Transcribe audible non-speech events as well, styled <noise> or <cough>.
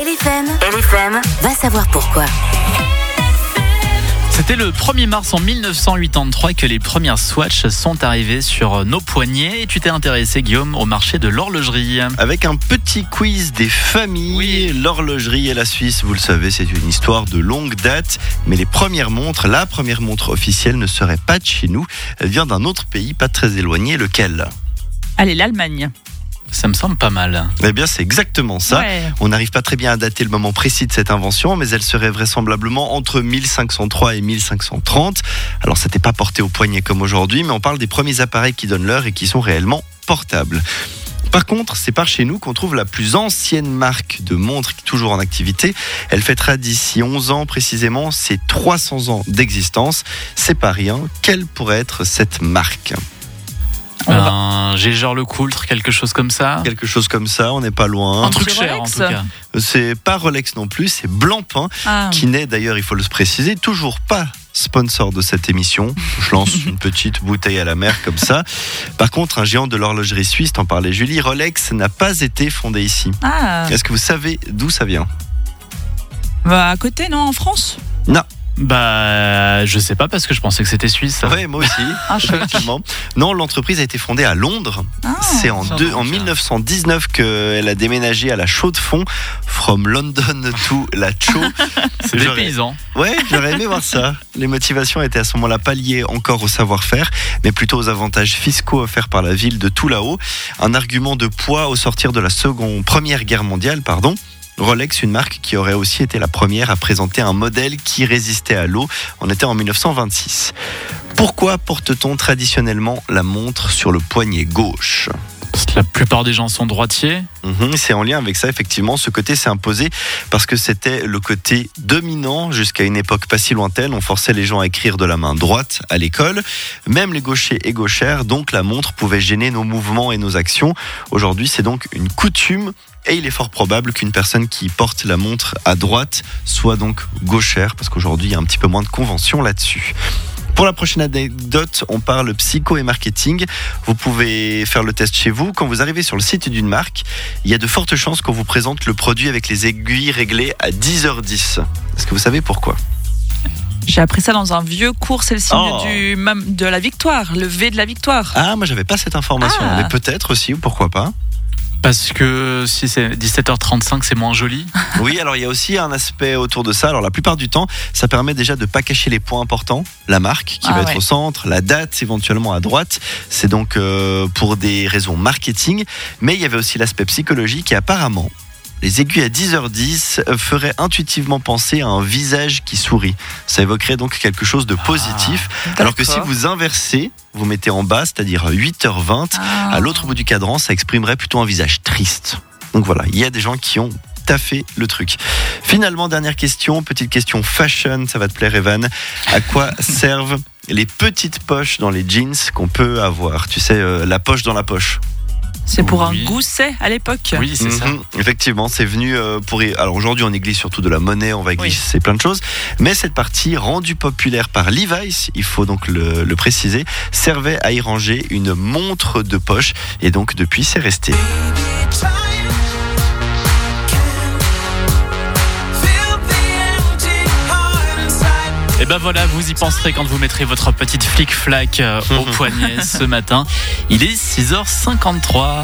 LFM, LFM, va savoir pourquoi. C'était le 1er mars en 1983 que les premières Swatch sont arrivées sur nos poignets. Et tu t'es intéressé, Guillaume, au marché de l'horlogerie. Avec un petit quiz des familles. Oui. L'horlogerie et la Suisse, vous le savez, c'est une histoire de longue date. Mais les premières montres, la première montre officielle ne serait pas de chez nous. Elle vient d'un autre pays pas très éloigné. Lequel? Allez, l'Allemagne. Ça me semble pas mal. Eh bien, c'est exactement ça. Ouais. On n'arrive pas très bien à dater le moment précis de cette invention, mais elle serait vraisemblablement entre 1503 et 1530. Alors, c'était pas porté au poignet comme aujourd'hui, mais on parle des premiers appareils qui donnent l'heure et qui sont réellement portables. Par contre, c'est par chez nous qu'on trouve la plus ancienne marque de montre qui est toujours en activité. Elle fêtera d'ici 11 ans précisément ses 300 ans d'existence. C'est pas rien. Quelle pourrait être cette marque? Un Gégeur le Coultre, quelque chose comme ça. Quelque chose comme ça, on n'est pas loin. Un truc cher en tout cas. C'est pas Rolex non plus, c'est Blancpain. Ah, qui n'est d'ailleurs, il faut le préciser, toujours pas sponsor de cette émission. Je lance une petite bouteille à la mer comme ça. Par contre, un géant de l'horlogerie suisse, t'en parlais Julie, Rolex n'a pas été fondé ici. ah. Est-ce que vous savez d'où ça vient? Bah, à côté, non, en France? Non. Bah, je sais pas parce que je pensais que c'était suisse. Ouais, moi aussi. <laughs> Ah, Effectivement. Non, l'entreprise a été fondée à Londres. Ah, C'est en, deux- en ça. 1919 qu'elle a déménagé à la Chaux de Fonds, from London <laughs> to la Chaux. <laughs> C'est des paysans. Ouais, j'aurais aimé voir ça. Les motivations étaient à ce moment-là pas liées encore au savoir-faire, mais plutôt aux avantages fiscaux offerts par la ville de tout là-haut. Un argument de poids au sortir de la seconde, première guerre mondiale, pardon. Rolex, une marque qui aurait aussi été la première à présenter un modèle qui résistait à l'eau. On était en 1926. Pourquoi porte-t-on traditionnellement la montre sur le poignet gauche? Parce que la plupart des gens sont droitiers. Mhm, c'est en lien avec ça, effectivement. Ce côté s'est imposé parce que c'était le côté dominant jusqu'à une époque pas si lointaine. On forçait les gens à écrire de la main droite à l'école. Même les gauchers et gauchères, donc la montre pouvait gêner nos mouvements et nos actions. Aujourd'hui, c'est donc une coutume. Et il est fort probable qu'une personne qui porte la montre à droite soit donc gauchère, parce qu'aujourd'hui, il y a un petit peu moins de conventions là-dessus. Pour la prochaine anecdote, on parle psycho et marketing. Vous pouvez faire le test chez vous. Quand vous arrivez sur le site d'une marque, il y a de fortes chances qu'on vous présente le produit avec les aiguilles réglées à 10h10. Est-ce que vous savez pourquoi? J'ai appris ça dans un vieux cours, c'est le signe Oh. du, de la victoire, le V de la victoire. Ah, moi j'avais pas cette information, Ah. mais peut-être aussi, ou pourquoi pas? Parce que si c'est 17h35, c'est moins joli. <laughs> Oui, alors il y a aussi un aspect autour de ça. Alors la plupart du temps, ça permet déjà de pas cacher les points importants. La marque qui Ah va être au centre, la date éventuellement à droite. C'est donc euh, pour des raisons marketing. Mais il y avait aussi l'aspect psychologique et apparemment, les aiguilles à 10h10 feraient intuitivement penser à un visage qui sourit. Ça évoquerait donc quelque chose de positif. alors que si vous inversez, vous mettez en bas, c'est-à-dire 8h20, Ah. à l'autre bout du cadran, ça exprimerait plutôt un visage triste. Donc voilà, il y a des gens qui ont taffé le truc. Finalement, dernière question, petite question fashion, ça va te plaire Evan. À quoi <laughs> servent les petites poches dans les jeans qu'on peut avoir? Tu sais, euh, la poche dans la poche. C'est pour Oui. un gousset à l'époque. Oui, c'est ça. Mhm, Effectivement, c'est venu euh, pour. Alors aujourd'hui, on néglige surtout de la monnaie, on va Oui. glisser plein de choses. Mais cette partie, rendue populaire par Levi's, il faut donc le, le préciser, servait à y ranger une montre de poche. Et donc depuis, c'est resté. Et ben voilà, vous y penserez quand vous mettrez votre petite flic-flac euh, au <laughs> poignet ce matin. Il est 6h53.